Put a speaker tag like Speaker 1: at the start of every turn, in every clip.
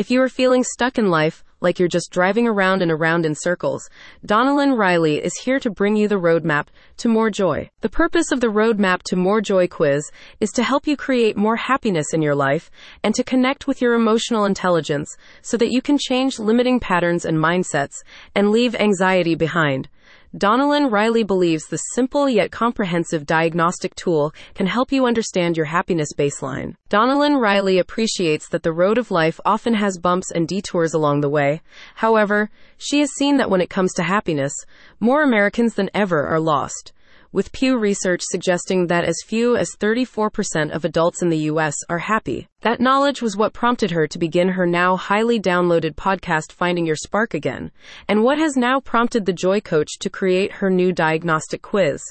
Speaker 1: If you are feeling stuck in life, like you're just driving around and around in circles, Donnalynn Riley is here to bring you the roadmap to more joy. The purpose of the Roadmap to More Joy quiz is to help you create more happiness in your life and to connect with your emotional intelligence so that you can change limiting patterns and mindsets and leave anxiety behind. Donnalynn Riley believes the simple yet comprehensive diagnostic tool can help you understand your happiness baseline. Donnalynn Riley appreciates that the road of life often has bumps and detours along the way. However, she has seen that when it comes to happiness, more Americans than ever are lost with Pew Research suggesting that as few as 34% of adults in the U.S. are happy. That knowledge was what prompted her to begin her now highly downloaded podcast, Finding Your Spark Again, and what has now prompted the Joy Coach to create her new diagnostic quiz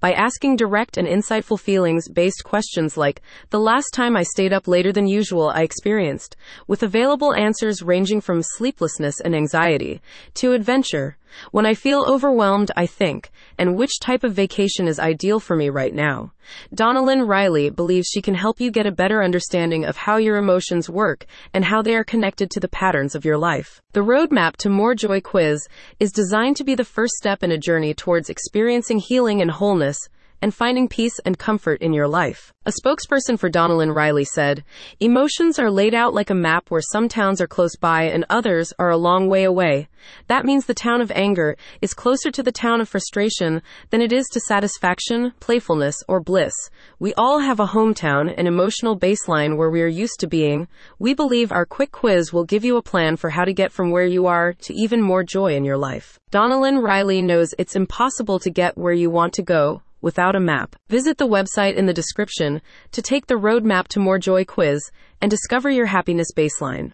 Speaker 1: by asking direct and insightful feelings based questions like, The last time I stayed up later than usual, I experienced, with available answers ranging from sleeplessness and anxiety to adventure. When I feel overwhelmed, I think, and which type of vacation is ideal for me right now? Donnalynn Riley believes she can help you get a better understanding of how your emotions work and how they are connected to the patterns of your life. The Roadmap to More Joy quiz is designed to be the first step in a journey towards experiencing healing and wholeness and finding peace and comfort in your life. A spokesperson for Donnalynn Riley said, Emotions are laid out like a map where some towns are close by and others are a long way away. That means the town of anger is closer to the town of frustration than it is to satisfaction, playfulness, or bliss. We all have a hometown, an emotional baseline where we are used to being. We believe our quick quiz will give you a plan for how to get from where you are to even more joy in your life. Donnalynn Riley knows it's impossible to get where you want to go without a map. Visit the website in the description to take the Roadmap to More Joy quiz and discover your happiness baseline.